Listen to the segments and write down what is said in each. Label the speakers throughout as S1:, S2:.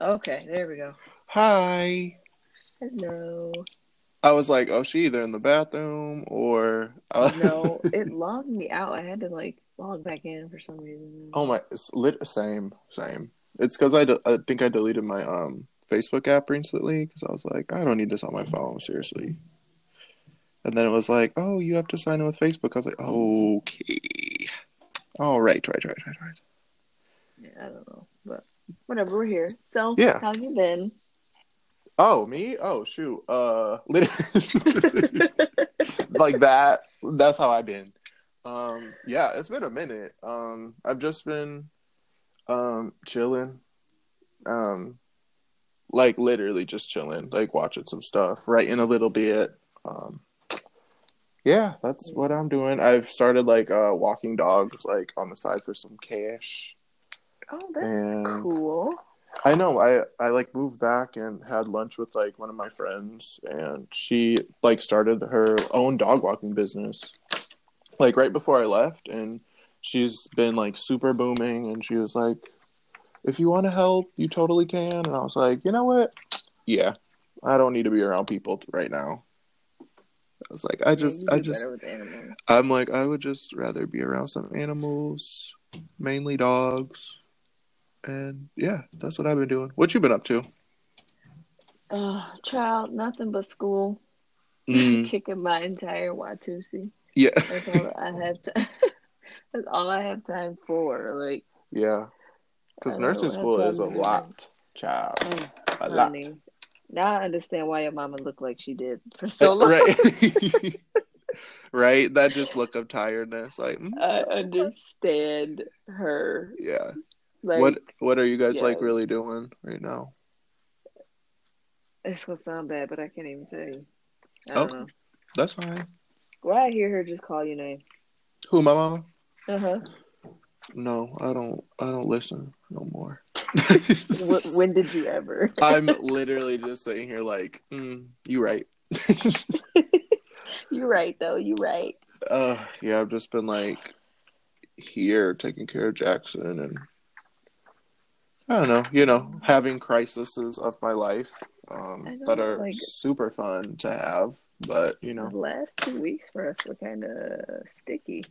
S1: Okay, there we go.
S2: Hi.
S1: Hello.
S2: I was like, oh, she either in the bathroom or. Uh...
S1: No, it logged me out. I had to like log back in for some reason.
S2: Oh my, it's lit. Same, same. It's because I, de- I think I deleted my um Facebook app recently because I was like, I don't need this on my phone. Seriously. And then it was like, oh, you have to sign in with Facebook. I was like, okay. All right, right, right, right, right.
S1: Yeah, I don't know, whatever. We're here. So,
S2: Yeah.
S1: how you been?
S2: Oh, me? Oh, shoot. Uh, lit- like that. That's how I've been. Um, yeah, it's been a minute. Um, I've just been um chilling. Um, like literally just chilling, like watching some stuff, writing a little bit. Um, yeah, that's what I'm doing. I've started like uh walking dogs like on the side for some cash.
S1: Oh, that's
S2: And-
S1: cool.
S2: I know. I I like moved back and had lunch with like one of my friends, and she like started her own dog walking business, like right before I left, and she's been like super booming. And she was like, "If you want to help, you totally can." And I was like, "You know what? Yeah, I don't need to be around people right now." I was like, I just,
S1: Yeah,
S2: I just,
S1: better with animals.
S2: I'm like, I would just rather be around some animals, mainly dogs. And yeah, that's what I've been doing. What you been up to?
S1: Uh, child, nothing but school.
S2: Mm,
S1: Kicking my entire Watusi.
S2: yeah,
S1: That's all I have to. that's all I have time for. Like,
S2: yeah. Because nursing school is a lot, child.
S1: oh,
S2: A lot.
S1: Now I understand why your mama looked like she did for so long.
S2: Right. right. That just look of tiredness. Like, mm,
S1: I understand her.
S2: yeah.
S1: Like,
S2: what What are you guys like really doing right now?
S1: it's gonna sound bad, but I can't even tell you. I don't know.
S2: That's fine.
S1: Why I hear her just call your name?
S2: Who, my mama?
S1: Uh huh.
S2: No, I don't. I don't listen no more.
S1: When did you ever?
S2: I'm literally just sitting here like, mm, you right.
S1: You're right, though. You're right.
S2: uh, yeah, I've just been like here taking care of Jackson and I don't know, you know, having crises of my life um, that are
S1: like-
S2: super fun to have. But you
S1: The
S2: know,
S1: last two weeks for us were kind of sticky.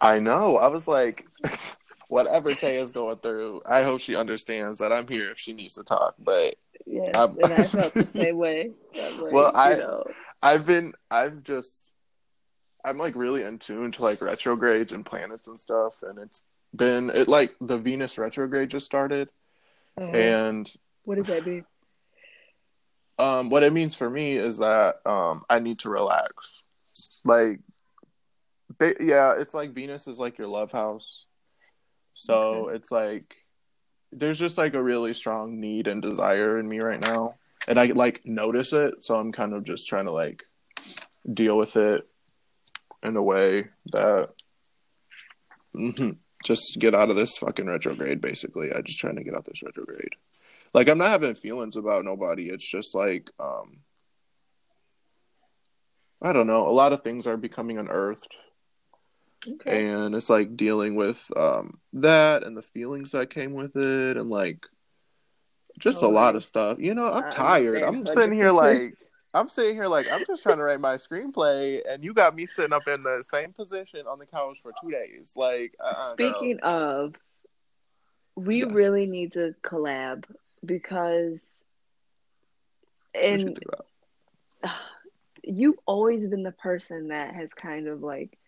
S2: I know. I was like, whatever Tay is going through, I hope she understands that I'm here if she needs to talk. But
S1: and I felt the same way. Like,
S2: Well, I,
S1: know.
S2: I've been, I've just, I'm like really in tune to like retrogrades and planets and stuff, and it's been it like the Venus retrograde just started,
S1: uh,
S2: and
S1: what does that mean?
S2: um, what it means for me is that um, I need to relax. Like, ba- yeah, it's like Venus is like your love house, so it's like there's just like a really strong need and desire in me right now, and I like notice it, so I'm kind of just trying to like deal with it in a way that Mhm. Just get out of this fucking retrograde. Basically, I just trying to get out this retrograde. Like I'm not having feelings about nobody. It's just like um I don't know. A lot of things are becoming unearthed
S1: Okay.
S2: and it's like dealing with um that and the feelings that came with it and like just a
S1: Oh,
S2: lot of stuff. You know, I'm
S1: I
S2: tired. I'm sitting here like I'm sitting here like I'm just trying to write my screenplay and you got me sitting up in the same position on the couch for 2 days. Like uh-uh, girl.
S1: Speaking of, we
S2: Yes.
S1: really need to collab because, and you've always been the person that has kind of like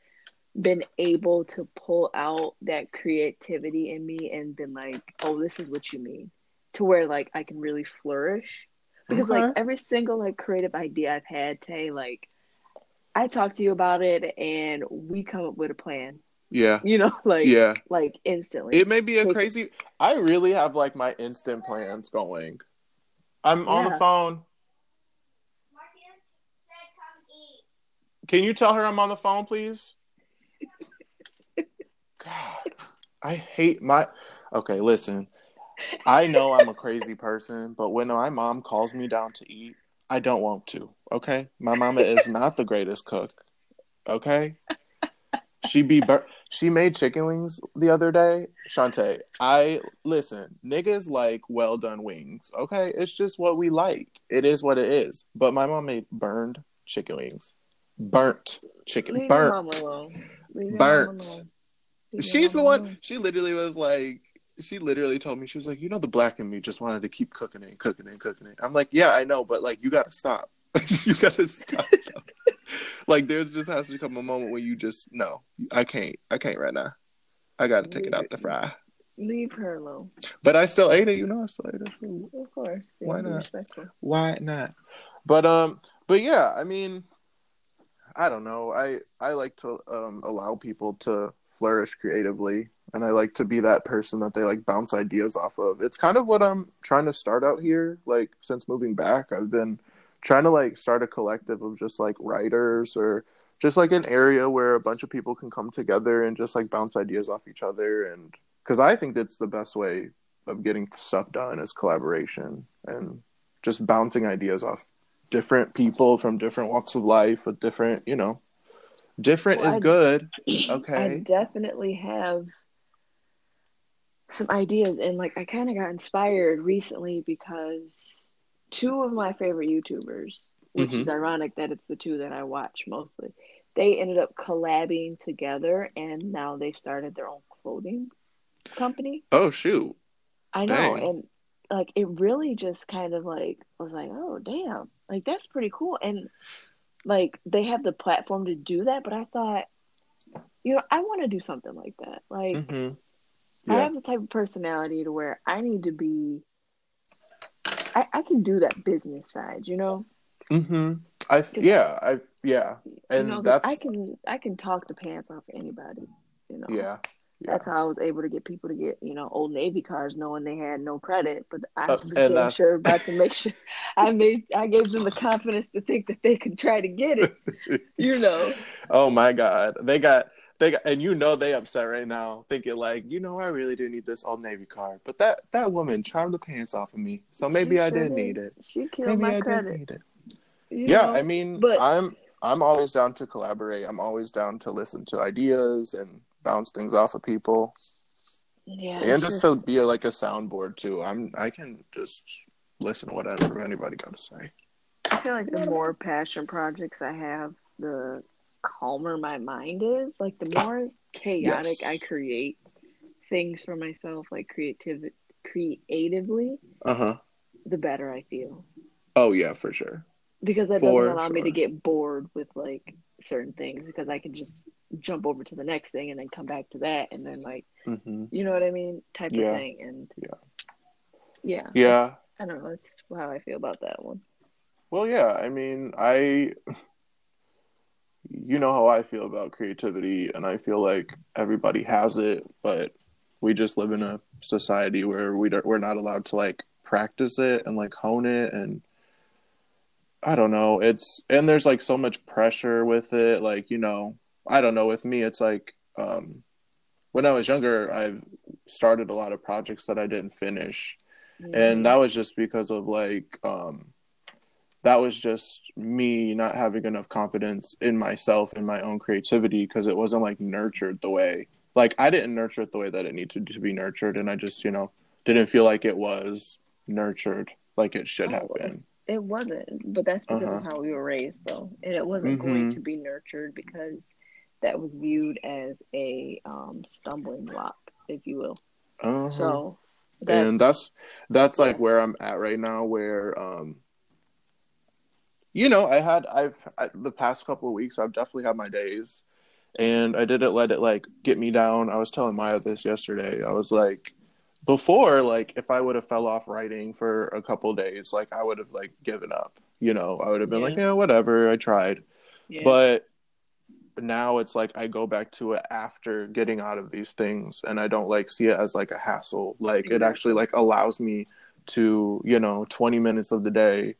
S1: been able to pull out that creativity in me and been like, oh, this is what you mean, to where like I can really flourish. Because like
S2: uh-huh.
S1: every single like creative idea I've had, Tay, like I talk to you about it and we come up with a plan.
S2: Yeah.
S1: You know, like
S2: Yeah.
S1: like instantly.
S2: It may be a crazy I really have like my instant plans going. I'm on the phone. Can you tell her I'm on the phone, please? God, I hate my. Okay, listen. I know I'm a crazy person, but when my mom calls me down to eat, I don't want to. Okay, my mama is not the greatest cook. Okay, she be bur- she made chicken wings the other day. Shantae, I listen, niggas like well done wings. Okay. It's just what we like. It is what it is. But my mom made burned chicken wings. Burnt chicken.
S1: Leave
S2: burnt.
S1: your alone. Leave your
S2: Burnt.
S1: mom alone. Leave
S2: She's the one she literally was like she literally told me she was like, you know, the black in me just wanted to keep cooking it and cooking it and cooking it. I'm like, yeah, I know, but like, you gotta stop. you gotta stop. like, there just has to come a moment where you just no, I can't, I can't right now. I gotta take it out the fry.
S1: Leave her alone.
S2: But I still ate it. You know, I still ate it. food.
S1: Of course. Yeah,
S2: Why not?
S1: Respectful.
S2: Why not? But um, but yeah, I mean, I don't know. I I like to um allow people to flourish creatively, and I like to be that person that they like bounce ideas off of. It's kind of what I'm trying to start out here. Like since moving back, I've been trying to like start a collective of just like writers or just like an area where a bunch of people can come together and just like bounce ideas off each other and because i think that's the best way of getting stuff done is collaboration and just bouncing ideas off different people from different walks of life with different you know different
S1: Well,
S2: is
S1: I-
S2: good Okay.
S1: I definitely have some ideas, and like I kind of got inspired recently because two of my favorite YouTubers, which is
S2: Mhm.
S1: ironic that it's the two that I watch mostly, they ended up collabing together, and now they've started their own clothing company.
S2: oh shoot
S1: I know,
S2: Dang.
S1: and like it really just kind of like was like, oh damn, like that's pretty cool, and like they have the platform to do that. But I thought, you know, I want to do something like that. Like
S2: hmm
S1: I have the type of personality to where I need to be. I, I can do that business side, you know.
S2: hmm i yeah i yeah and
S1: you know,
S2: that's
S1: I can I can talk the pants off anybody. You know.
S2: yeah yeah
S1: That's how I was able to get people to get, you know, old Navy cars knowing they had no credit. But I
S2: Uh,
S1: was damn sure about to make sure I made I gave them the confidence to think that they could try to get it. You know.
S2: Oh my god. They got they got and you know they upset right now, thinking like, you know, I really do need this old navy car. But that that woman charmed the pants off of me. So maybe
S1: She
S2: I
S1: sure
S2: did need it.
S1: She killed
S2: Maybe
S1: my
S2: I
S1: credit.
S2: did need it. Yeah,
S1: know?
S2: I mean
S1: but-
S2: I'm I'm always down to collaborate. I'm always down to listen to ideas and bounce things off of people.
S1: yeah,
S2: and just to be like a soundboard too. I'm I can just listen to whatever anybody got to say.
S1: I feel like the more passion projects I have, the calmer my mind is. Like the more chaotic
S2: Yes.
S1: I create things for myself, like creative creatively,
S2: Uh-huh.
S1: the better I feel.
S2: Oh yeah, for sure.
S1: Because that
S2: For
S1: doesn't allow me to get bored with like certain things because I can just jump over to the next thing and then come back to that and then like
S2: hmm
S1: you know what I mean type
S2: Yeah.
S1: of thing and
S2: Yeah.
S1: yeah
S2: Yeah.
S1: I don't know that's how I feel about that one
S2: Well, yeah. I mean, I, you know how I feel about creativity, and I feel like everybody has it, but we just live in a society where we don't, we're not allowed to like practice it and like hone it, and I don't know. It's and there's like so much pressure with it. Like you know, I don't know. With me, it's like um, when I was younger, I started a lot of projects that I didn't finish and that was just because of like um that was just me not having enough confidence in myself and my own creativity because it wasn't like nurtured the way like i didn't nurture it the way that it needed to be nurtured and i just you know didn't feel like it was nurtured like it should have
S1: Oh,
S2: been
S1: It wasn't, but that's because of
S2: Uh-huh.
S1: how we were raised, though, and it wasn't going
S2: Mhm.
S1: to be nurtured because that was viewed as a um, stumbling block, if you will.
S2: uh-huh.
S1: So,
S2: and
S1: that's,
S2: that's that's like where I'm at right now. Where um, you know, I had I've I, the past couple of weeks I've definitely had my days, and I didn't let it like get me down. I was telling Maya this yesterday. I was like, before like if I would have fell off writing for a couple of days, like I would have like given up. You know, I would have been like,
S1: Yeah.
S2: yeah, whatever, I tried.
S1: yeah.
S2: But now it's like I go back to it after getting out of these things and I don't like see it as like a hassle. Like it actually like allows me to, you know, 20 minutes of the day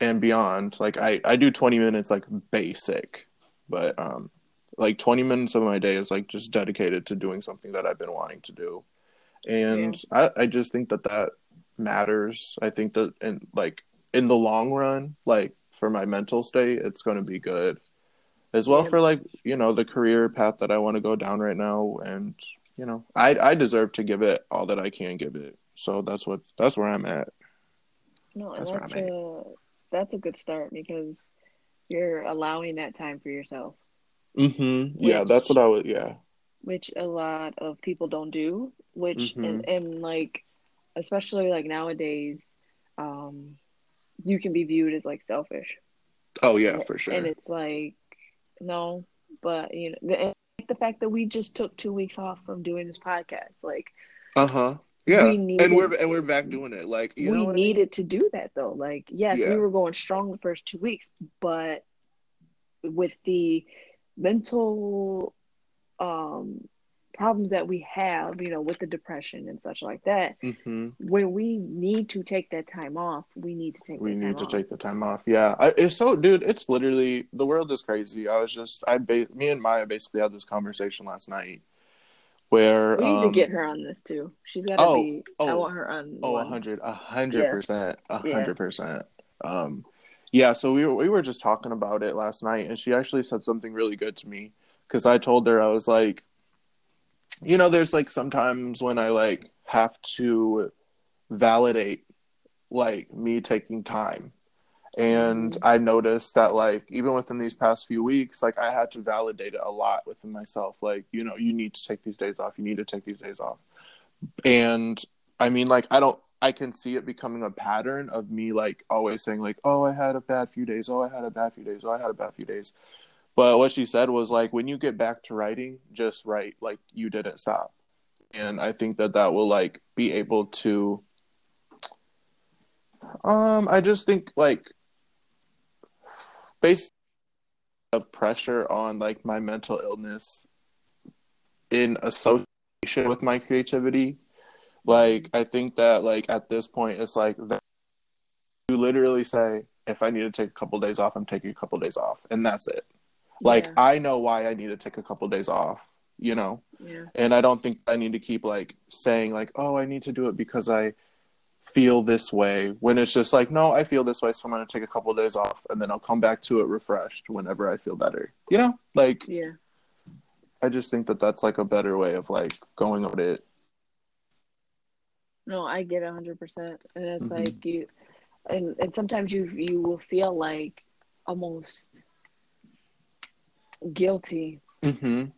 S2: and beyond. Like I I do 20 minutes like basic, but um like 20 minutes of my day is like just dedicated to doing something that I've been wanting to do. And I I just think that that matters. I think that in like in the long run, like for my mental state, it's going to be good as well
S1: Yeah.
S2: for like you know the career path that I want to go down right now, and you know I I deserve to give it all that I can give it. So that's what that's where I'm at.
S1: No, and
S2: That's where
S1: that's
S2: I'm at.
S1: That's a good start because you're allowing that time for yourself,
S2: Mm-hmm. Yeah, that's what I would. Yeah.
S1: which a lot of people don't do. Which
S2: Mhm.
S1: and, and like especially like nowadays, um, you can be viewed as like selfish.
S2: Oh yeah, for sure.
S1: And it's like, no, but you know, the, the fact that we just took two weeks off from doing this podcast, like
S2: Uh huh. Yeah,
S1: We needed-
S2: and we're and we're back doing it. Like you
S1: we
S2: know, what I mean?
S1: needed to do that though. Like, yes,
S2: Yeah.
S1: we were going strong the first two weeks, but with the mental um problems that we have, you know, with the depression and such like that,
S2: Mhm.
S1: when we need to take that time off, we need to take
S2: We need to
S1: off.
S2: take the time off. Yeah, I, it's so, dude. It's literally the world is crazy. I was just, I, ba- me and Maya basically had this conversation last night, where
S1: We need
S2: um,
S1: to get her on this too. She's got to
S2: oh,
S1: be. I
S2: oh,
S1: want her on.
S2: Oh, hundred, a hundred
S1: Yeah.
S2: percent, a hundred percent. Um, yeah. So we were we were just talking about it last night, and she actually said something really good to me because I told her I was like, you know, there's like sometimes when I like have to validate like me taking time. And. I noticed that, like, even within these past few weeks, like, I had to validate it a lot within myself. Like, you know, you need to take these days off. You need to take these days off. And I mean, like, I don't, I can see it becoming a pattern of me, like, always saying, like, oh, I had a bad few days. Oh, I had a bad few days. Oh, I had a bad few days. But what she said was, like, when you get back to writing, just write, like, you didn't stop. And I think that that will, like, be able to, um, I just think, like, based of pressure on like my mental illness in association with my creativity like i think that like at this point it's like that you literally say if i need to take a couple days off i'm taking a couple days off and that's it like
S1: Yeah.
S2: i know why i need to take a couple days off you know
S1: Yeah.
S2: and i don't think i need to keep like saying like oh i need to do it because i feel this way when it's just like no i feel this way so i'm going to take a couple of days off and then i'll come back to it refreshed whenever i feel better you know like
S1: Yeah.
S2: i just think that that's like a better way of like going about it
S1: No, I get hundred percent, and it's
S2: Mhm.
S1: like you, and and sometimes you you will feel like almost guilty.
S2: mm-hmm.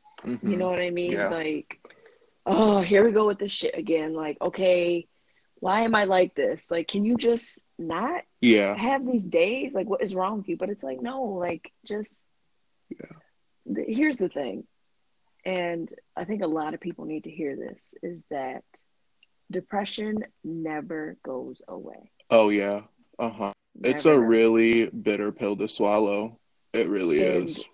S1: You know what I mean?
S2: Yeah.
S1: Like, oh, here we go with this shit again. Like, okay, why am I like this? Like, can you just not
S2: yeah
S1: have these days? Like, what is wrong with you? But it's like, no, like, just.
S2: Yeah.
S1: th- here's the thing, and I think a lot of people need to hear this: is that depression never goes away.
S2: oh yeah uh-huh it's a really bitter pill to swallow it really
S1: And
S2: is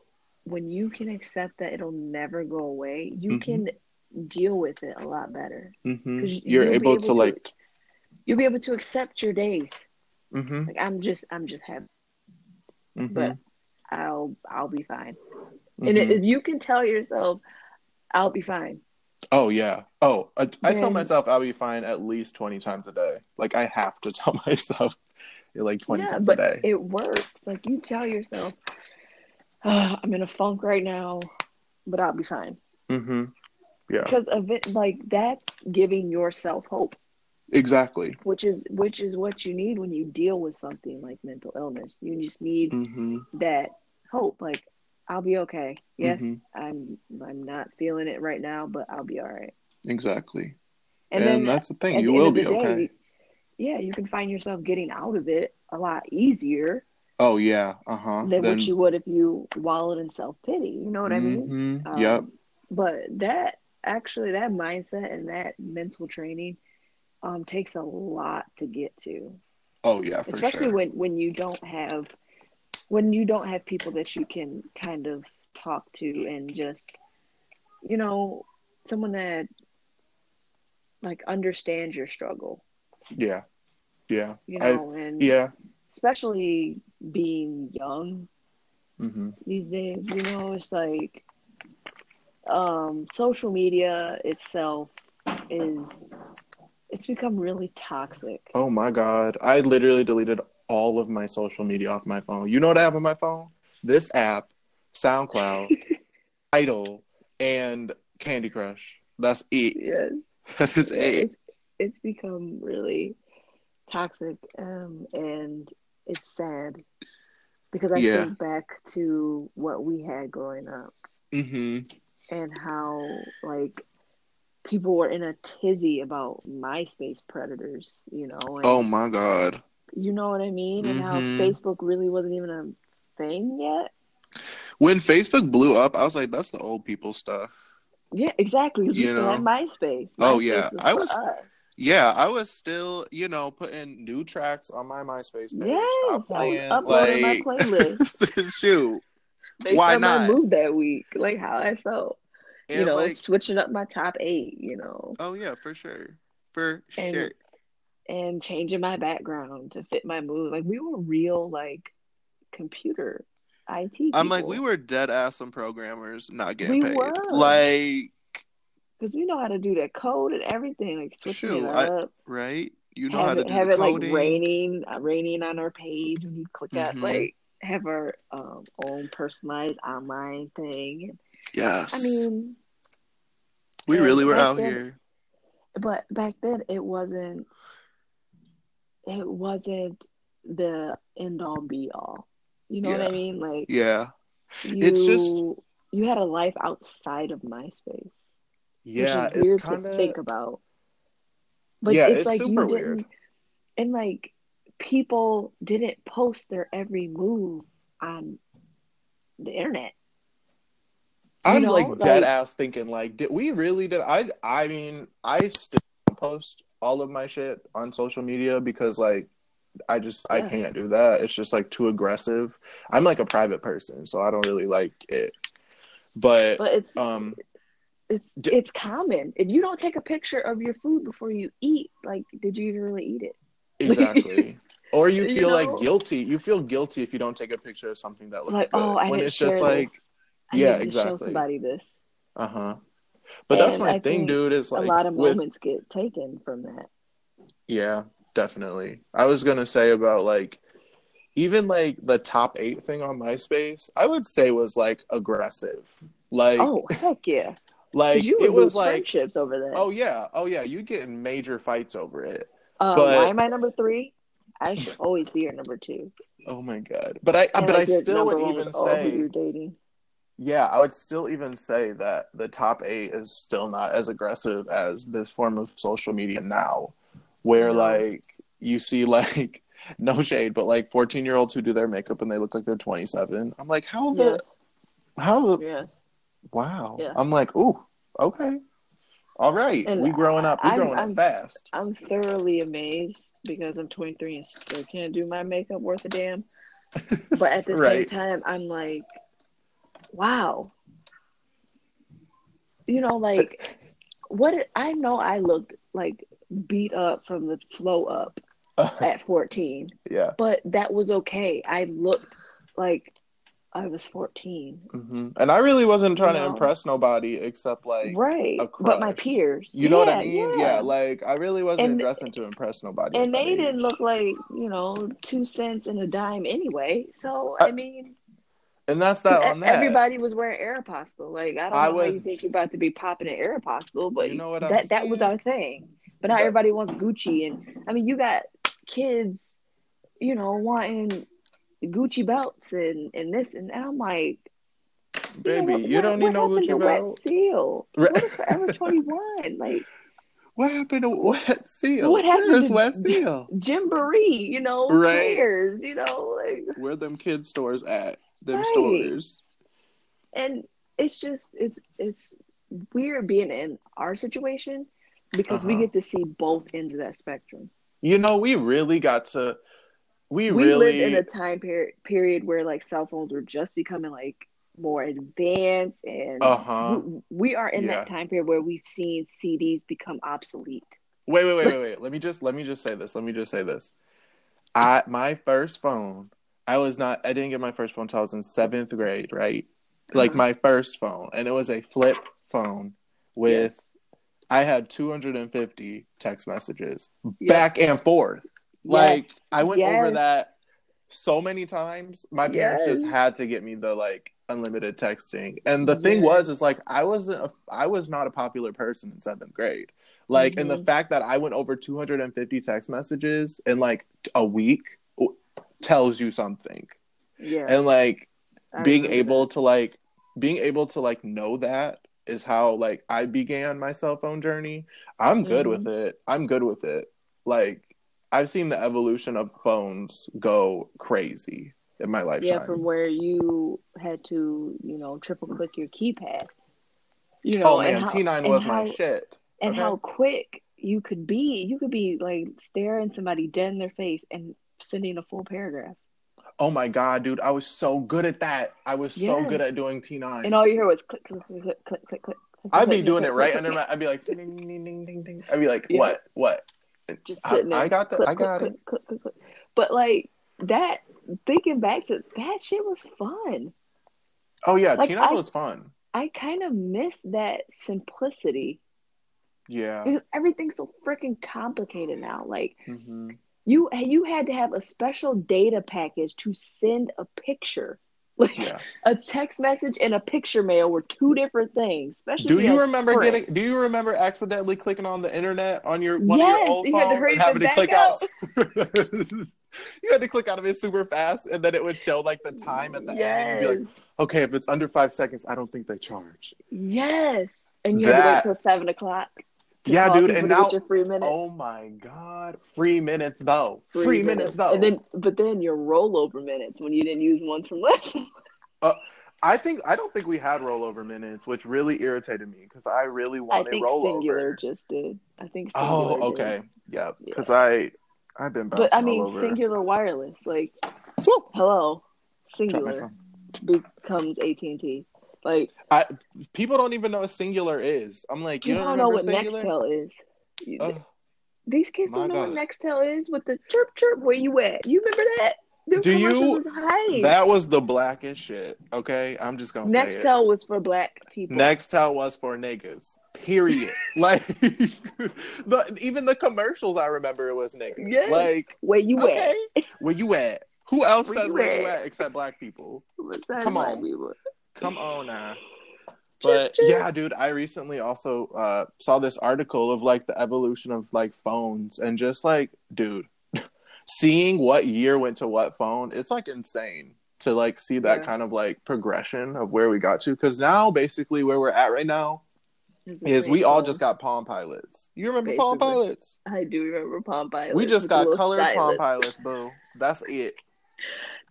S1: when you can accept that it'll never go away, you
S2: Mhm.
S1: can deal with it a lot better.
S2: hmm
S1: 'cause
S2: you're able,
S1: able
S2: to- like
S1: You'll be able to accept your days.
S2: hmm
S1: Like I'm just, I'm just happy,
S2: hmm
S1: but I'll, I'll be fine.
S2: Mm-hmm.
S1: And if you can tell yourself, I'll be fine.
S2: Oh yeah. Oh, I, I tell myself I'll be fine at least twenty times a day. Like I have to tell myself like twenty
S1: yeah,
S2: times a day.
S1: it works. Like you tell yourself, "Ah, I'm in a funk right now, but I'll be fine.
S2: mm-hmm. Yeah.
S1: Because of it, like that's giving yourself hope.
S2: Exactly.
S1: which is which is what you need when you deal with something like mental illness. You just need
S2: Mm-hmm.
S1: that hope. Like I'll be okay. Yes,
S2: Mhm.
S1: I'm I'm not feeling it right now, but I'll be all right.
S2: Exactly.
S1: And,
S2: And,
S1: then
S2: that's the thing. You
S1: the
S2: will be
S1: day,
S2: okay.
S1: yeah, you can find yourself getting out of it a lot easier
S2: Oh yeah. Uh huh.
S1: than what you would if you wallowed in self pity. You know what I mean?
S2: Mm-hmm.
S1: Um,
S2: yep.
S1: But that actually, that mindset and that mental training um, takes a lot to get to.
S2: Oh yeah. For
S1: especially
S2: sure.
S1: when when you don't have when you don't have people that you can kind of talk to and just you know someone that like understands your struggle
S2: yeah. Yeah.
S1: you
S2: I-
S1: know and
S2: yeah.
S1: especially being young
S2: Mm-hmm.
S1: these days you know it's like um social media itself is it's become really toxic
S2: Oh my god. I literally deleted all of my social media off my phone. You know what I have on my phone? This app SoundCloud, Idol, and Candy Crush. That's it.
S1: Yes.
S2: That is it.
S1: it's, it's become really toxic um, and it's sad because I
S2: Yeah.
S1: think back to what we had growing up
S2: hmm
S1: and how like people were in a tizzy about MySpace predators, you know, and
S2: Oh my god.
S1: you know what I mean, and how
S2: Mhm.
S1: Facebook really wasn't even a thing yet.
S2: When Facebook blew up, I was like, "That's the old people stuff."
S1: Yeah, exactly. Because we
S2: You
S1: still had
S2: know?
S1: MySpace.
S2: Oh,
S1: MySpace
S2: yeah. I was-
S1: us.
S2: Yeah, I was still, you know, putting new tracks on my MySpace page.
S1: Yes, I
S2: Stop
S1: was
S2: playing,
S1: uploading my playlist.
S2: shoot,
S1: based
S2: Why
S1: on my
S2: not?
S1: mood that week, like how I felt. You know,
S2: like,
S1: switching up my top eight, you know,
S2: oh yeah, for sure, for
S1: And-
S2: sure.
S1: and changing my background to fit my mood. Like we were real, like computer IT.
S2: I'm like, we were dead ass some programmers not getting
S1: We
S2: paid.
S1: were.
S2: Like,
S1: because we know how to do that code and everything, like switching
S2: Shoot,
S1: it
S2: I-
S1: up.
S2: right? You know how
S1: have
S2: to
S1: it,
S2: do
S1: have it
S2: coding.
S1: like raining, uh, raining on our page when you click that.
S2: Mhm.
S1: Like have our um, own personalized online thing.
S2: Yes.
S1: I mean,
S2: we really were out
S1: then-
S2: here.
S1: but back then it wasn't. It wasn't the end all be all. You know what I mean? Like
S2: Yeah.
S1: you,
S2: It's just-
S1: you had a life outside of MySpace.
S2: Yeah,
S1: which is weird
S2: it's kind
S1: to
S2: of
S1: think about. But
S2: Yeah,
S1: it's,
S2: it's
S1: like you
S2: super weird.
S1: and like people didn't post their every move on the internet. you
S2: I'm
S1: know,
S2: like dead
S1: like-
S2: ass thinking like, did we really did? I I mean, I still post all of my shit on social media because like I just I can't do that. It's just like too aggressive. I'm like a private person, so I don't really like it. But,
S1: But it's
S2: um,
S1: it's
S2: d-
S1: it's common. If you don't take a picture of your food before you eat, like, did you even really eat it?
S2: Exactly. Or you
S1: You
S2: feel
S1: know?
S2: like guilty. You feel guilty if you don't take a picture of something that looks
S1: like,
S2: good.
S1: oh, I
S2: when it's just like,
S1: this. I
S2: yeah,
S1: to show
S2: exactly.
S1: somebody this.
S2: uh huh. But that's my
S1: I
S2: thing, dude. Is like
S1: a lot of
S2: with
S1: moments get taken from that.
S2: Yeah, definitely. I was gonna say about like even like the top eight thing on MySpace, I would say was like aggressive. Like
S1: oh heck yeah!
S2: like
S1: you
S2: it was like
S1: friendships over that.
S2: oh yeah, oh yeah, you get in major fights over it.
S1: Uh,
S2: But-
S1: why am I number three? I should always be your number two.
S2: Oh my god. But I
S1: And,
S2: but I still would even say
S1: you're dating.
S2: yeah, I would still even say that the top eight is still not as aggressive as this form of social media now, where
S1: No.
S2: like you see like no shade, but like fourteen year olds who do their makeup and they look like they're twenty seven. I'm like, how the
S1: Yeah,
S2: how the
S1: yeah.
S2: wow.
S1: Yeah.
S2: I'm like, ooh, okay. All right.
S1: And
S2: we growing up we
S1: I'm-
S2: growing
S1: I'm-
S2: up fast.
S1: I'm thoroughly amazed because I'm 23 and still can't do my makeup worth a damn. But at the same time, I'm like, wow. You know, like, what I know I looked like beat up from the flow up at 14,
S2: yeah.
S1: but that was okay. I looked like I was 14.
S2: hmm And I really wasn't trying
S1: You
S2: to impress nobody except like
S1: right. But my peers.
S2: You know what I mean? Yeah. like I really wasn't
S1: And-
S2: dressing to impress nobody.
S1: and
S2: that
S1: they didn't look like you know two cents and a dime anyway. So
S2: Uh,
S1: I mean,
S2: And that's that on that.
S1: everybody was wearing Aeropostale. Like I don't
S2: I
S1: know how you think you're about to be popping an Aeropostale, but
S2: You know what
S1: that that was our thing. But now
S2: But-
S1: everybody wants Gucci, and I mean, you got kids, you know, wanting Gucci belts and and this, and I'm like,
S2: Baby,
S1: what-
S2: you
S1: what-
S2: don't need
S1: what
S2: no
S1: happened
S2: Gucci
S1: to
S2: belt.
S1: Wet Seal. What is Forever 21? Like
S2: What happened to Wet Seal?
S1: What happened
S2: Where's
S1: to-
S2: Wet Seal?
S1: Gymboree, you know,
S2: Right.
S1: players, you know, like
S2: Where them kid stores at? Them
S1: Right.
S2: stores.
S1: and it's just it's it's weird being in our situation because we
S2: Uh-huh.
S1: get to see both ends of that spectrum.
S2: You know, we really got to. We,
S1: We
S2: really.
S1: lived in a time period period where like cell phones were just becoming like more advanced and
S2: Uh-huh.
S1: we, we are in
S2: Yeah.
S1: that time period where we've seen CDs become obsolete.
S2: Wait, wait, wait, wait, wait. let me just let me just say this. Let me just say this. I my first phone. I was not. I didn't get my first phone until I was in seventh grade. Right, like
S1: Uh-huh.
S2: my first phone, and it was a flip phone with.
S1: Yes.
S2: I had 250 text messages
S1: Yep.
S2: back and forth. Like I went over that so many times. My parents
S1: Yes.
S2: just had to get me the like unlimited texting. And the thing
S1: Yes.
S2: was is like I wasn't a, I was not a popular person in 7th grade. Like and the
S1: Mhm.
S2: fact that I went over 250 text messages in like a week tells you something.
S1: Yeah.
S2: And like
S1: I
S2: being able to like being able to like know that is how like I began my cell phone journey. I'm good
S1: Mm-hmm.
S2: with it. I'm good with it. Like I've seen the evolution of phones go crazy in my lifetime.
S1: Yeah, from where you had to, you know, triple click your keypad. You
S2: oh
S1: know, and
S2: man, T9 was
S1: how,
S2: my shit.
S1: and
S2: okay?
S1: how quick you could be. You could be like staring somebody dead in their face and sending a full paragraph.
S2: Oh my god, dude, I was so good at that. I was so good at doing T9.
S1: And all you hear was click, click, click, click, click, click, click.
S2: I'd
S1: click,
S2: be
S1: click,
S2: doing
S1: click,
S2: it right under my I'd be like ding ding ding ding ding ding. I'd be like,
S1: Yeah.
S2: what? What?
S1: Just
S2: I,
S1: sitting there.
S2: I got that. I got
S1: click,
S2: it.
S1: click, click. But like that, thinking back to that shit was fun.
S2: Oh yeah,
S1: Like,
S2: T9 was fun.
S1: I kind of miss that simplicity
S2: Yeah.
S1: because everything's so freaking complicated now. Like
S2: hmm
S1: you, you had to have a special data package to send a picture. Like
S2: Yeah.
S1: a text message and a picture mail were two different things. Especially
S2: Do you remember
S1: Sprint.
S2: getting? Do you remember accidentally clicking on the internet on your one
S1: Yes,
S2: of your old
S1: you had to
S2: phones and having to click out? you had to click out of it super fast, and then it would show like the time at the end.
S1: Yes,
S2: be like, okay, if it's under five seconds, I don't think they charge.
S1: yes. And you had to
S2: That-
S1: wait till seven o'clock.
S2: Yeah, dude, and now-
S1: free minute.
S2: Oh my god, free minutes though. Free, minutes. though.
S1: And then, but then your rollover minutes when you didn't use ones from last.
S2: Uh, I think I don't think we had rollover minutes, which really irritated me because I really wanted I
S1: think
S2: rollover.
S1: Cingular just did. I think
S2: oh,
S1: Cingular Oh,
S2: okay, yeah,
S1: Yeah.
S2: because I I've been
S1: But I mean. Cingular Wireless, like,
S2: Woo!
S1: hello,
S2: Cingular
S1: becomes AT and T. Like,
S2: I people don't even know what Cingular is. I'm like, you
S1: people
S2: don't
S1: don't know what
S2: Cingular?
S1: Nextel is. You-. These kids don't know
S2: God.
S1: what Nextel is with the chirp chirp. Where you at? You remember that? The
S2: Do you-
S1: was
S2: that was the blackest shit. Okay, I'm just gonna say.
S1: Nextel was for black people.
S2: Nextel was for niggas. Period. like the even the commercials I remember it was niggas.
S1: Yeah.
S2: Like
S1: Where you
S2: okay,
S1: at?
S2: where you at? Who else
S1: Where
S2: says
S1: you
S2: where you
S1: at?
S2: at except black people? Come on.
S1: people.
S2: Come on now. But
S1: chirp.
S2: yeah, dude, I recently also uh, saw this article of like the evolution of like phones and just like, dude, seeing what year went to what phone, it's like insane to like see that
S1: Yeah.
S2: kind of like progression of where we got to. Because now, basically, where we're at right now is we all just got Palm Pilots. You remember Palm Pilots?
S1: I do remember Palm Pilots.
S2: We just got colored Palm. Pilots, boo. That's it.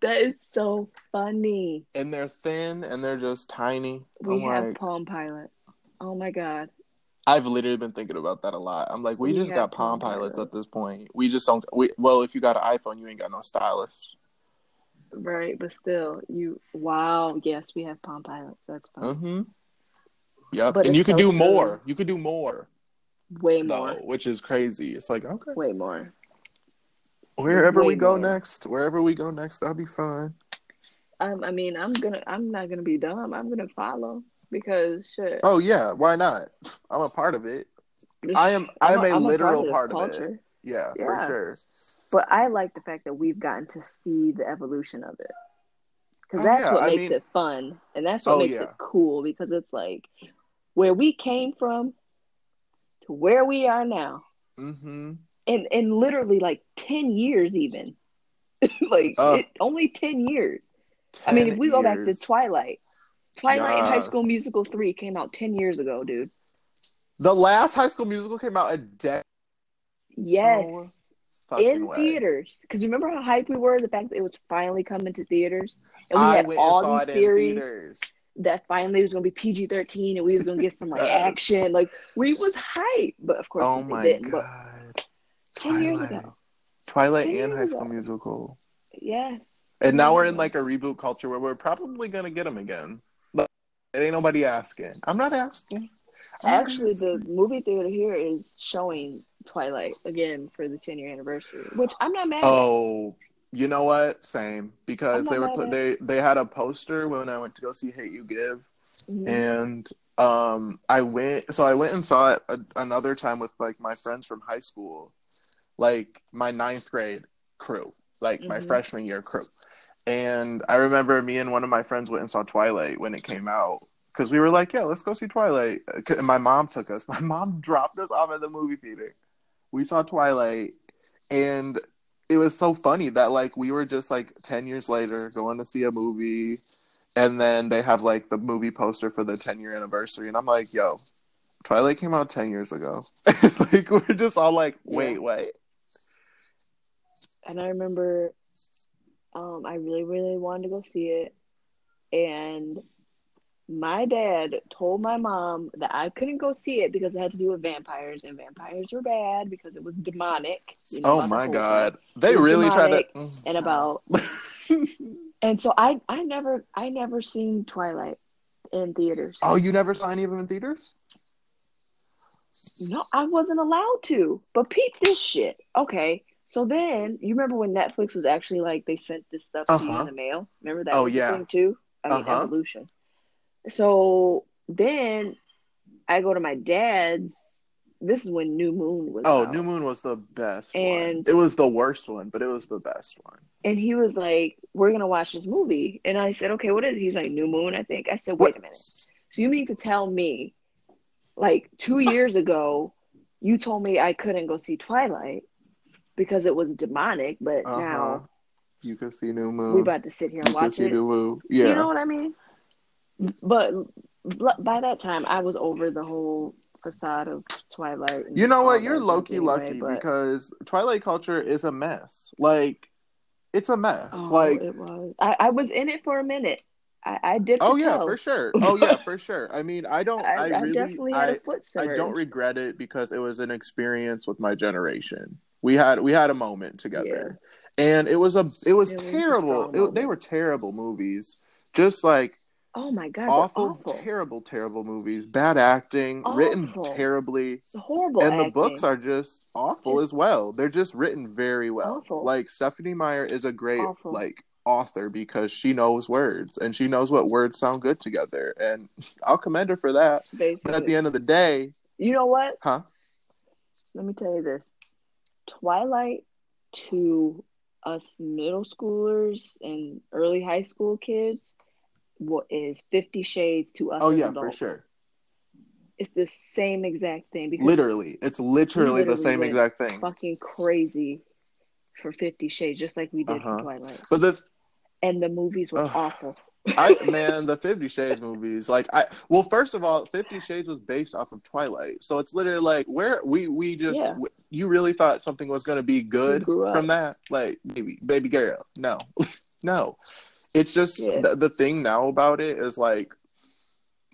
S1: That is so funny.
S2: And they're thin and they're just tiny.
S1: We
S2: I'm
S1: have
S2: like,
S1: Palm Pilot. Oh my god.
S2: I've literally been thinking about that a lot. I'm like, we,
S1: We
S2: just got Palm
S1: Palm
S2: Pilots
S1: Pilot.
S2: at this point. We just don't. We well, if you got an iPhone, you ain't got no stylus.
S1: Right, but still, you wow, yes, we have Palm Pilots. That's fun.
S2: Mm-hmm. Yep,
S1: But
S2: and you could
S1: so
S2: do
S1: true.
S2: more. You could do more,
S1: Way
S2: though,
S1: more.
S2: which is crazy. It's like okay,
S1: Way more.
S2: Wherever we go
S1: more.
S2: next, wherever we go next, that'll be fun.
S1: Um, I mean, I'm gonna, I'm not gonna be dumb. I'm gonna follow because shit.
S2: Oh yeah, why not? I'm a part of it. I am.
S1: I'm
S2: I'm, a,
S1: I'm
S2: literal
S1: of
S2: part of, it. Yeah,
S1: Yeah.
S2: for sure.
S1: But I like the fact that we've gotten to see the evolution of it. Because
S2: Oh,
S1: that's
S2: yeah,
S1: what
S2: I
S1: makes
S2: mean-
S1: it fun. And that's what
S2: Oh,
S1: makes
S2: yeah.
S1: it cool because it's like where we came from to where we are now.
S2: Mm-hmm.
S1: In in literally like ten years even. like
S2: Oh.
S1: it, only ten years. I mean if we go back to Twilight. Twilight and High School Musical three came out ten years ago, dude.
S2: the last High School Musical came out a decade.
S1: Yes. in
S2: way.
S1: theaters. Because remember how hype we were the fact that it was finally coming to theaters, and we
S2: I
S1: had all these theories that finally it was going to be PG thirteen, and we was going to get some like action. Like we was hype, but of course
S2: Oh my
S1: didn't. But
S2: god!
S1: 10 years
S2: Twilight.
S1: ago.
S2: Twilight
S1: 10
S2: and High School
S1: ago.
S2: Musical,
S1: yes,
S2: and now we're in like a reboot culture where we're probably gonna get them again. But it ain't nobody asking. I'm not asking. I'm
S1: actually, the movie theater here is showing Twilight again for the ten year anniversary, which I'm not mad. at.
S2: Oh, you know what? Same because they were
S1: mad
S2: they they had a poster when I went to go see Hate You Give,
S1: Mhm.
S2: and um I went so I went and saw it a, another time with like my friends from high school, like my ninth grade crew. like my
S1: Mhm.
S2: freshman year crew. And I remember me and one of my friends went and saw Twilight when it came out because we were like, "Yeah, let's go see Twilight." Uh, And my mom took us. My mom dropped us off at the movie theater. We saw Twilight, and it was so funny that like we were just like ten years later going to see a movie, and then they have like the movie poster for the ten year anniversary, and I'm like, "Yo, Twilight came out ten years ago." like we're just all like, "Wait,
S1: Yeah.
S2: wait."
S1: And I remember um, I really, really wanted to go see it. And my dad told my mom that I couldn't go see it because it had to do with vampires, and vampires were bad because it was demonic. You know
S2: Oh my god, they really try to.
S1: And about and so I I never I never seen Twilight in theaters.
S2: oh, you never saw any of them in theaters?
S1: No, I wasn't allowed to. But peep this shit. Okay. So then you remember when Netflix was actually like they sent this stuff to you
S2: Uh-huh.
S1: in the mail? Remember that
S2: Oh, yeah.
S1: thing too? I mean
S2: Uh-huh.
S1: evolution. So then I go to my dad's this is when New Moon was
S2: Oh,
S1: out.
S2: New Moon was the best one.
S1: And-
S2: It was the worst one, but it was the best one.
S1: And he was like, We're gonna watch this movie. And I said, Okay, what is it? He's like, New Moon, I think. I said,
S2: What?
S1: Wait a minute. So you mean to tell me, like two years ago, you told me I couldn't go see Twilight because it was demonic, but
S2: Uh-huh.
S1: now
S2: You can see New Moon.
S1: we about to sit here and
S2: you
S1: watch it.
S2: Yeah.
S1: You know what I mean? But by that time, I was over the whole facade of Twilight.
S2: You know what? You're low key
S1: anyway,
S2: lucky
S1: but-
S2: because Twilight culture is a mess. Like, it's a mess.
S1: oh,
S2: like,
S1: it was. I, I was in it for a minute. I, I dipped
S2: oh yeah,
S1: toe.
S2: for sure. Oh yeah, for sure. I mean, I don't.
S1: I,
S2: I, really.
S1: definitely had
S2: I,
S1: a foot
S2: I don't regret it because it was an experience with my generation. We had we had a moment together, and it was a it was
S1: It
S2: terrible.
S1: strong
S2: It, they were terrible movies, just like
S1: Oh my god,
S2: awful,
S1: awful,
S2: terrible, terrible movies. Bad acting, written
S1: Awful.
S2: terribly,
S1: horrible.
S2: and the books are just awful
S1: Just-
S2: as well. They're just written very well.
S1: Awful.
S2: Like Stephenie Meyer is a great like author because she knows words and she knows what words sound good together, and I'll commend her for that.
S1: basically.
S2: But at the end of the day,
S1: you know what?
S2: huh?
S1: Let me tell you this: Twilight to us middle schoolers and early high school kids what is Fifty Shades to us.
S2: Oh yeah,
S1: adults.
S2: for sure.
S1: It's the same exact thing because
S2: Literally, it's literally, the same exact thing.
S1: fucking crazy for Fifty Shades, just like we did
S2: Uh-huh.
S1: for Twilight.
S2: But the
S1: And the movies were
S2: Ugh.
S1: awful.
S2: I man, the Fifty Shades movies, like I well, first of all, Fifty Shades was based off of Twilight, so it's literally like where we we just
S1: Yeah.
S2: w- you really thought something was going to be good from that, like baby baby girl, no, no, it's just
S1: Yeah.
S2: the, the thing now about it is like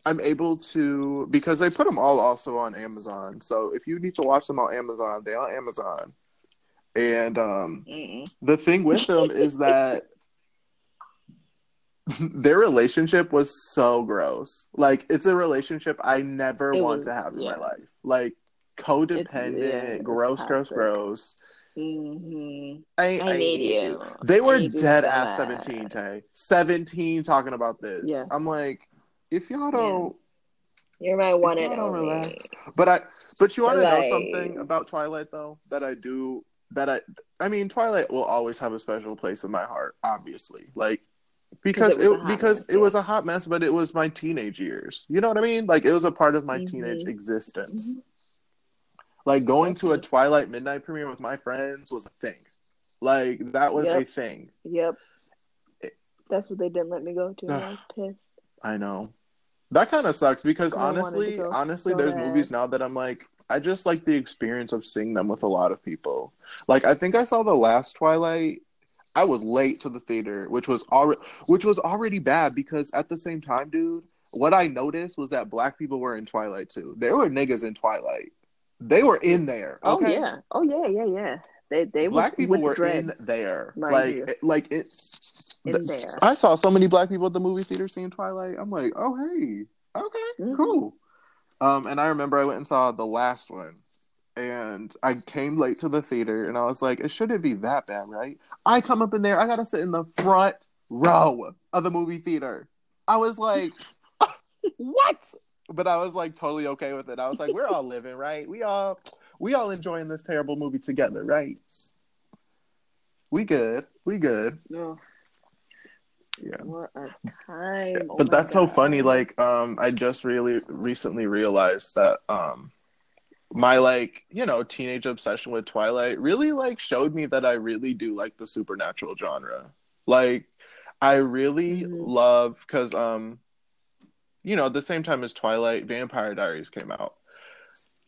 S2: I'm able to because they put them all also on Amazon, so if you need to watch them on Amazon, they on Amazon, and um
S1: Mm-mm.
S2: the thing with them is that their relationship was so gross. Like it's a relationship I never
S1: It
S2: want
S1: was-
S2: to have in
S1: yeah.
S2: my life. Like codependent,
S1: yeah,
S2: gross, gross,
S1: toxic.
S2: gross.
S1: Mhm.
S2: I,
S1: I need you.
S2: They were dead ass seventeen, Tay. Seventeen talking about this.
S1: Yeah.
S2: I'm like, if y'all don't
S1: You're my one and only.
S2: relax. But I but you wanna
S1: Like-
S2: know something about Twilight though? That I do that I I mean Twilight will always have a special place in my heart, obviously. Like because
S1: it
S2: it, because
S1: mess,
S2: it was a hot mess, but it was my teenage years. You know what I mean? Like it was a part of my
S1: Mhm.
S2: teenage existence.
S1: Mhm.
S2: Like going to a Twilight midnight premiere with my friends was a thing. Like that was a thing.
S1: Yep.
S2: It-
S1: That's what they didn't let me go to. I was pissed.
S2: I know. That kind of sucks because
S1: I
S2: honestly, honestly,
S1: so
S2: there's
S1: bad.
S2: movies now that I'm like, I just like the experience of seeing them with a lot of people. Like, I think I saw the last Twilight. I was late to the theater, which was already, which was already bad because at the same time, dude, what I noticed was that black people were in Twilight too. There were niggas in Twilight. They were in there.
S1: Oh yeah. Oh yeah. Yeah. Yeah. They they
S2: black
S1: was
S2: people were
S1: dreads
S2: in there. like,
S1: you.
S2: it, like it.
S1: in
S2: th-
S1: there.
S2: I saw so many black people at the movie theater seeing Twilight. I'm like, oh hey, okay,
S1: Mhm.
S2: cool. Um, and I remember I went and saw the last one, and I came late to the theater, and I was like, it shouldn't be that bad, right? I come up in there, I gotta sit in the front row of the movie theater. I was like, what? But I was like totally okay with it. I was like, we're all living, right? We all we all enjoying this terrible movie together, right? We good. We good.
S1: No.
S2: Yeah.
S1: What a time. Oh
S2: but that's so funny like um i just really recently realized that um my like you know teenage obsession with twilight really like showed me that i really do like the supernatural genre. Like i really
S1: Mhm.
S2: love because um you know at the same time as twilight vampire diaries came out.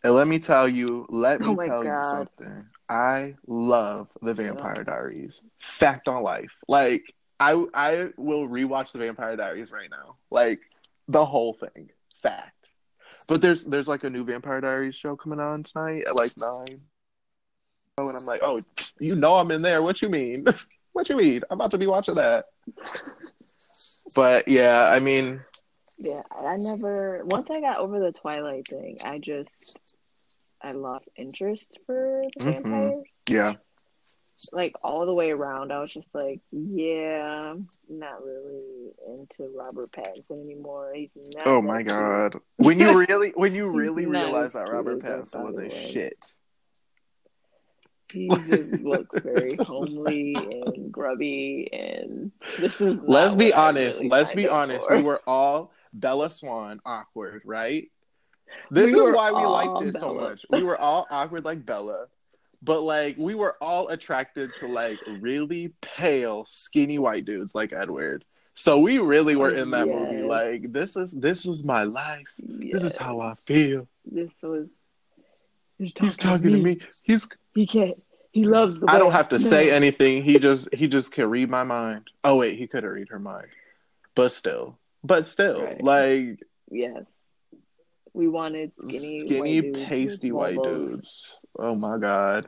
S2: And let me tell you let me
S1: Oh
S2: tell you something. I love the vampire diaries. Fact on life. Like i i will rewatch the vampire diaries right now. Like the whole thing. Fact but there's there's like a new vampire diaries show coming on tonight at like nine oh and i'm like oh you know i'm in there what you mean what you mean i'm about to be watching that but yeah i mean
S1: Yeah, I never. Once I got over the Twilight thing, I just I lost interest for the
S2: Mhm.
S1: vampires.
S2: yeah
S1: Like all the way around, I was just like, yeah, I'm not really into Robert Pattinson anymore. He's not.
S2: oh
S1: that
S2: my
S1: cute.
S2: god when you really when you really realize that robert pattinson was a
S1: was.
S2: shit
S1: He just looks very homely and grubby, and this is.
S2: Let's be honest
S1: really
S2: let's be honest
S1: for.
S2: we were all bella swan awkward right this
S1: We
S2: is why we liked this so much we were all awkward like bella but like we were all attracted to like really pale skinny white dudes like edward. So we really were in that movie like this is this was my life. This is how i feel.
S1: This was. He's
S2: he's talking to me. he's
S1: He can't. He loves the.
S2: i don't have to say anything. He just he just can read my mind. Oh wait he couldn't read her mind. But still but still
S1: Right.
S2: like
S1: Yes, we wanted skinny,
S2: skinny
S1: white dudes
S2: pasty white dudes oh my god.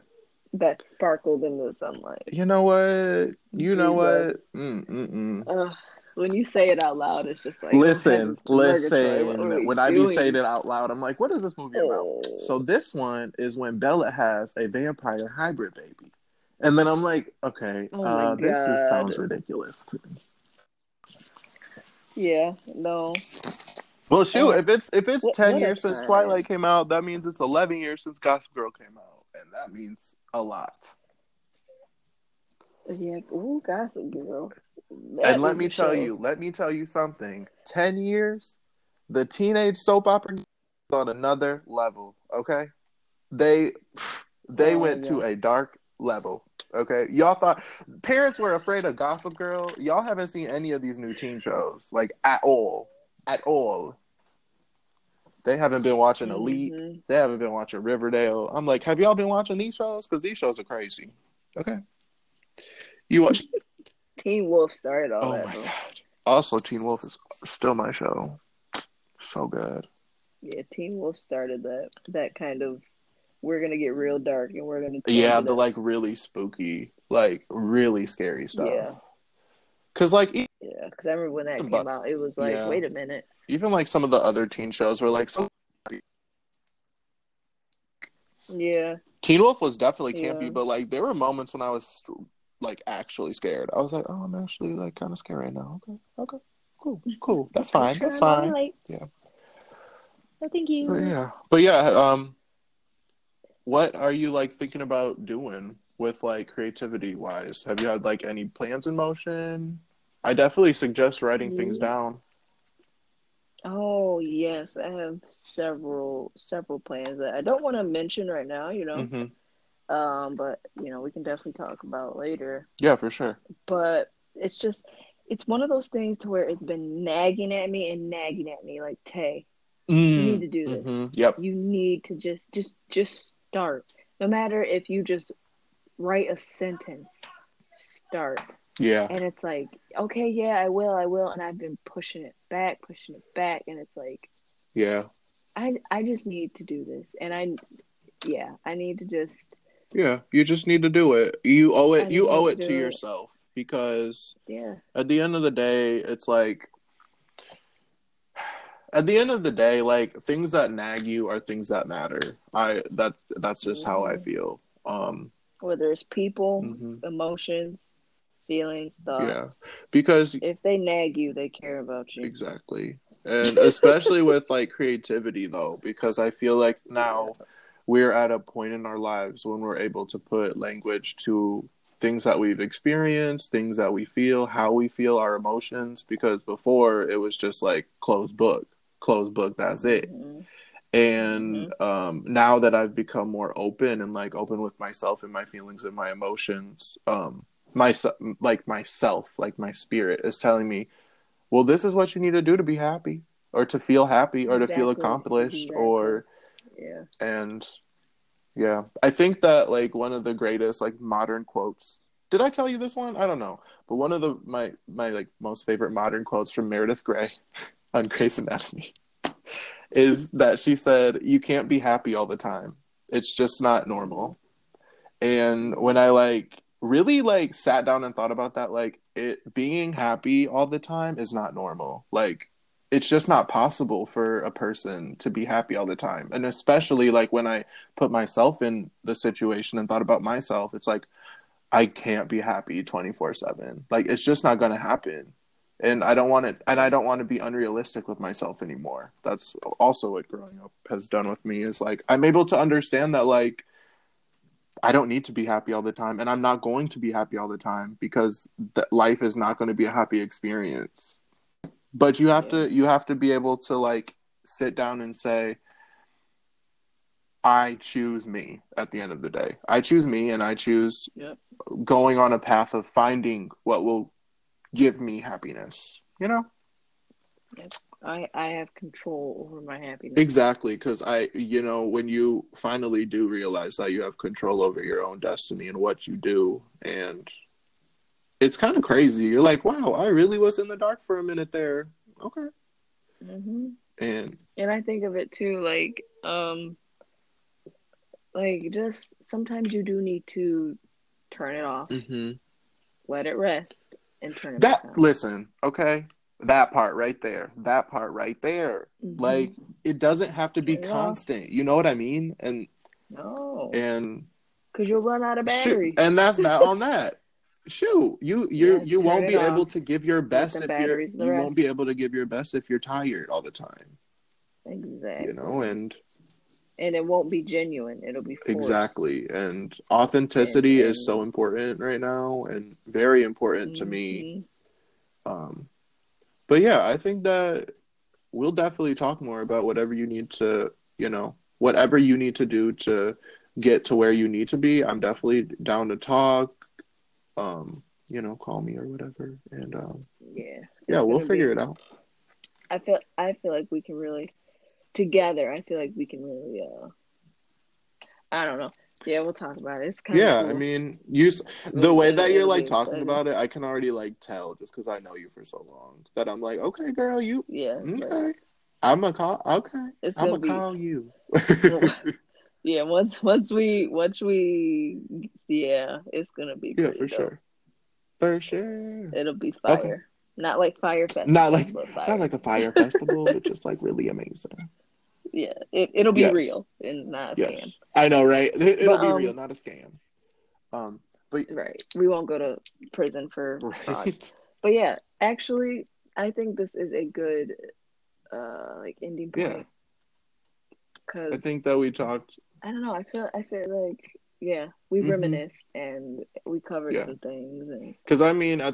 S1: That sparkled in the sunlight.
S2: you know what? You know what?
S1: Jesus.
S2: mm, mm, mm.
S1: Ugh, when you say it out loud, it's just like
S2: listen
S1: heavens to Murgatroyd, what
S2: listen. when i be saying it out loud i'm like what is this movie about?
S1: Oh.
S2: so this one is when bella has a vampire hybrid baby. And then i'm like okay
S1: Oh
S2: uh, this is, sounds ridiculous to me.
S1: Yeah, no,
S2: well shoot
S1: Uh,
S2: if it's if it's
S1: what-
S2: 10
S1: what
S2: years since twilight came out that means it's 11 years since gossip girl came out and that means a lot
S1: yeah. Ooh, Gossip Girl. That
S2: and let me tell
S1: show.
S2: you, let me tell you something. Ten years, the teenage soap opera is on another level. Okay, they they
S1: Oh,
S2: went to a dark level. Okay, y'all thought parents were afraid of Gossip Girl. Y'all haven't seen any of these new teen shows like at all, at all. They haven't been watching Elite.
S1: Mhm.
S2: They haven't been watching Riverdale. I'm like, have y'all been watching these shows? Because these shows are crazy. Okay, you watch.
S1: Teen Wolf started all
S2: Oh
S1: that.
S2: my
S1: though.
S2: god! Also, Teen Wolf is still my show. So good.
S1: Yeah, Teen Wolf started that that kind of we're gonna get real dark and we're gonna
S2: Yeah, the
S1: up.
S2: like really spooky, like really scary stuff.
S1: Yeah.
S2: Cause like
S1: because I remember when that
S2: But-
S1: came out it was like
S2: yeah.
S1: wait a minute
S2: even like some of the other teen shows were like so.
S1: yeah
S2: Teen Wolf was definitely
S1: Yeah.
S2: campy, but like there were moments when I was like actually scared. I was like, oh, I'm actually like kind of scared right now. Okay, okay, cool, cool. That's fine. That's fine. Yeah.
S1: I think you
S2: But yeah, but yeah. Um, what are you like thinking about doing with like creativity wise? Have you had like any plans in motion? I definitely suggest writing things down.
S1: oh yes I have several several plans that I don't want to mention right now you know
S2: hmm
S1: um but you know we can definitely talk about later
S2: Yeah, for sure.
S1: but it's just it's one of those things to where it's been nagging at me and nagging at me like Tay you need to do this.
S2: Mhm. Yep.
S1: you need to just just just start no matter if you just write a sentence start
S2: Yeah.
S1: and it's like okay yeah i will i will and i've been pushing it back pushing it back and it's like
S2: Yeah.
S1: i i just need to do this and i yeah i need to just
S2: Yeah. You just need to do it. You owe
S1: I
S2: it. You owe
S1: to
S2: it to
S1: it.
S2: yourself because
S1: yeah
S2: at the end of the day, it's like at the end of the day, like things that nag you are things that matter. I that that's just how I
S1: Mhm.
S2: feel. Um
S1: whether it's people
S2: mhm.
S1: emotions feelings thoughts
S2: Yeah. because
S1: if they nag you they care about you
S2: exactly. And especially with like creativity though because I feel like now we're at a point in our lives when we're able to put language to things that we've experienced, things that we feel, how we feel, our emotions. Because before it was just like closed book, closed book. That's it.
S1: Mm-hmm.
S2: And
S1: Mm-hmm.
S2: um, now that I've become more open and like open with myself and my feelings and my emotions, um, my like myself, like my spirit is telling me, well, this is what you need to do to be happy, or to feel happy, or to feel accomplished,
S1: Exactly.
S2: or
S1: Yeah.
S2: and yeah, I think that like one of the greatest like modern quotes. Did I tell you this one? I don't know, but one of the my my like most favorite modern quotes from Meredith Grey on Grey's Anatomy is that she said, "You can't be happy all the time. It's just not normal." And when I like really like sat down and thought about that, like it being happy all the time is not normal. Like it's just not possible for a person to be happy all the time. And especially like when I put myself in the situation and thought about myself, it's like I can't be happy 24/7. Like it's just not going to happen. And I don't want it and I don't want to be unrealistic with myself anymore. That's also what growing up has done with me is like I'm able to understand that like I don't need to be happy all the time and I'm not going to be happy all the time because th- life is not going to be a happy experience. But you have to you have to be able to like sit down and say i choose me at the end of the day. I choose me and i choose
S1: Yep.
S2: going on a path of finding what will give me happiness you know
S1: I I have control over my happiness.
S2: exactly because i you know when you finally do realize that you have control over your own destiny and what you do and it's kind of crazy you're like wow i really was in the dark for a minute there okay
S1: hmm
S2: and
S1: And I think of it too, like um, like just sometimes you do need to turn it off,
S2: mhm.
S1: let it rest, and turn it
S2: That listen, okay? That part right there. That part right there.
S1: Mhm.
S2: Like it doesn't have to be
S1: Yeah.
S2: constant. You know what I mean? And
S1: no,
S2: and
S1: because you'll run out of
S2: shoot,
S1: battery.
S2: and that's not on that. Shoot, you you
S1: Yes,
S2: you won't be able to give your best if you're you
S1: rest.
S2: won't be able to give your best if you're tired all the time.
S1: exactly.
S2: You know, and
S1: and it won't be genuine. It'll be forced.
S2: exactly. And authenticity
S1: And-
S2: is so important right now and very important to me.
S1: Mhm.
S2: Um, but yeah, I think that we'll definitely talk more about whatever you need to, you know, whatever you need to do to get to where you need to be. I'm definitely down to talk. Um, you know, call me or whatever, and um,
S1: Yeah.
S2: yeah, we'll figure
S1: be-
S2: it out.
S1: I feel I feel like we can really together. I feel like we can really. uh I don't know. Yeah, we'll talk about it. It's kind
S2: Yeah,
S1: of cool.
S2: I mean, you the way that you're like talking about it, I can already like tell just because I know you for so long that I'm like, okay, girl, you
S1: yeah,
S2: okay. I'm gonna call. Okay,
S1: It's
S2: I'm
S1: gonna be
S2: call you.
S1: yeah. Once once we once we yeah, it's gonna be
S2: yeah, for
S1: dope.
S2: sure, for sure.
S1: It'll be fire.
S2: Okay.
S1: Not like Fyre Festival.
S2: Not like not like a Fyre Festival, but just like really amazing.
S1: Yeah. It it'll be
S2: Yes.
S1: real and not a
S2: Yes,
S1: scam.
S2: I know, right? It, will
S1: But,
S2: be
S1: um,
S2: real, not a scam. Um, but
S1: Right. We won't go to prison for fraud.
S2: right,
S1: But yeah, actually, I think this is a good, uh, like ending
S2: Yeah.
S1: point. Cause
S2: I think that we talked.
S1: I don't know. I feel I feel like yeah, we
S2: Mhm.
S1: reminisced and we covered
S2: Yeah.
S1: some things, and
S2: Because I mean, I,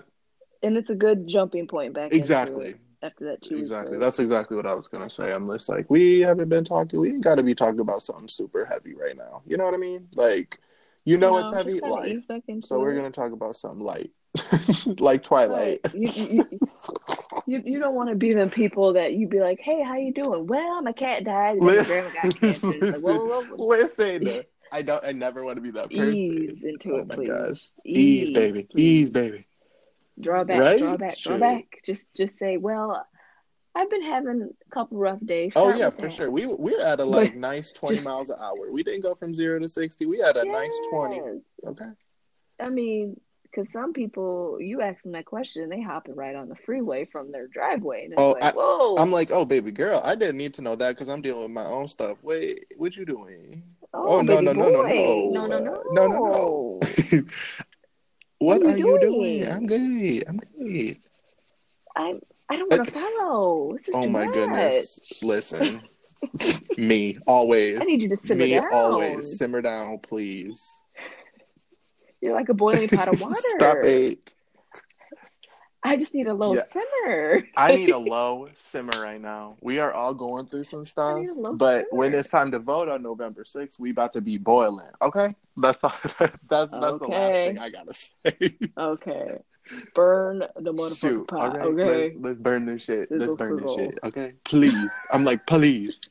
S1: and it's a good jumping point back.
S2: exactly,
S1: it after that two
S2: exactly. That's exactly what I was gonna say. I'm just like, we haven't been talking. We ain't got to be talking about something super heavy right now. You know what I mean? Like, you know, it's heavy life. So we're gonna talk about something light, like Twilight.
S1: Right. You, you, you, you, don't want to be the people that you'd be like, hey, how you doing? Well, my cat died and my grandma got cancer. It's like, whoa, whoa, whoa.
S2: Listen, I don't. I never want to be that person.
S1: Ease into
S2: oh
S1: it,
S2: my
S1: please.
S2: gosh, ease, baby,
S1: please.
S2: ease, baby.
S1: Draw back,
S2: Right?
S1: draw back, draw back. Just, just say, well, I've been having a couple rough days.
S2: Oh yeah, for
S1: that.
S2: sure. We we're at a like
S1: But
S2: nice twenty
S1: just-
S2: miles an hour. We didn't go from zero to sixty. We had a nice twenty. Okay.
S1: I mean, because some people, you ask them that question, they hopping right on the freeway from their driveway, and it's
S2: Oh,
S1: like,
S2: I-
S1: whoa,
S2: I'm like, oh baby girl, I didn't need to know that because I'm dealing with my own stuff. Wait, what you doing?
S1: oh,
S2: oh, no, no, no, no, no.
S1: no, no,
S2: Uh,
S1: no,
S2: no, no, no. What
S1: What are
S2: are
S1: you
S2: you
S1: doing?
S2: doing? I'm good. I'm good.
S1: I'm, I don't want to follow. This is
S2: Oh my
S1: much.
S2: goodness. Listen. Me, always.
S1: I need you to simmer
S2: Me,
S1: down.
S2: always. Simmer down, please.
S1: You're like a boiling pot of water.
S2: Stop it.
S1: I just need a low
S2: Yeah.
S1: simmer.
S2: I need a low simmer right now. We are all going through some stuff,
S1: need a low
S2: but when it's time to vote on November 6th, we about to be boiling. Okay, that's all, that's that's the last thing I gotta say.
S1: Okay. Burn the motherfucking pot.
S2: okay,
S1: Okay.
S2: let's let's burn this shit. Let's burn this shit. Okay, please. I'm like, please.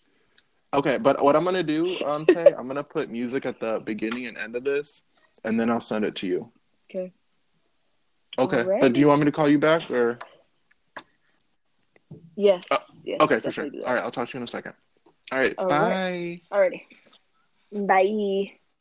S2: Okay, but what I'm gonna do, um, Tay, I'm gonna put music at the beginning and end of this, and then I'll send it to you.
S1: Okay.
S2: Okay. Uh, do you want me to call you back or?
S1: Yes.
S2: Uh,
S1: yes.
S2: Okay, for sure.
S1: definitely do that.
S2: All right, I'll talk to you in a second. All right,
S1: All
S2: bye.
S1: right. Alrighty. Bye.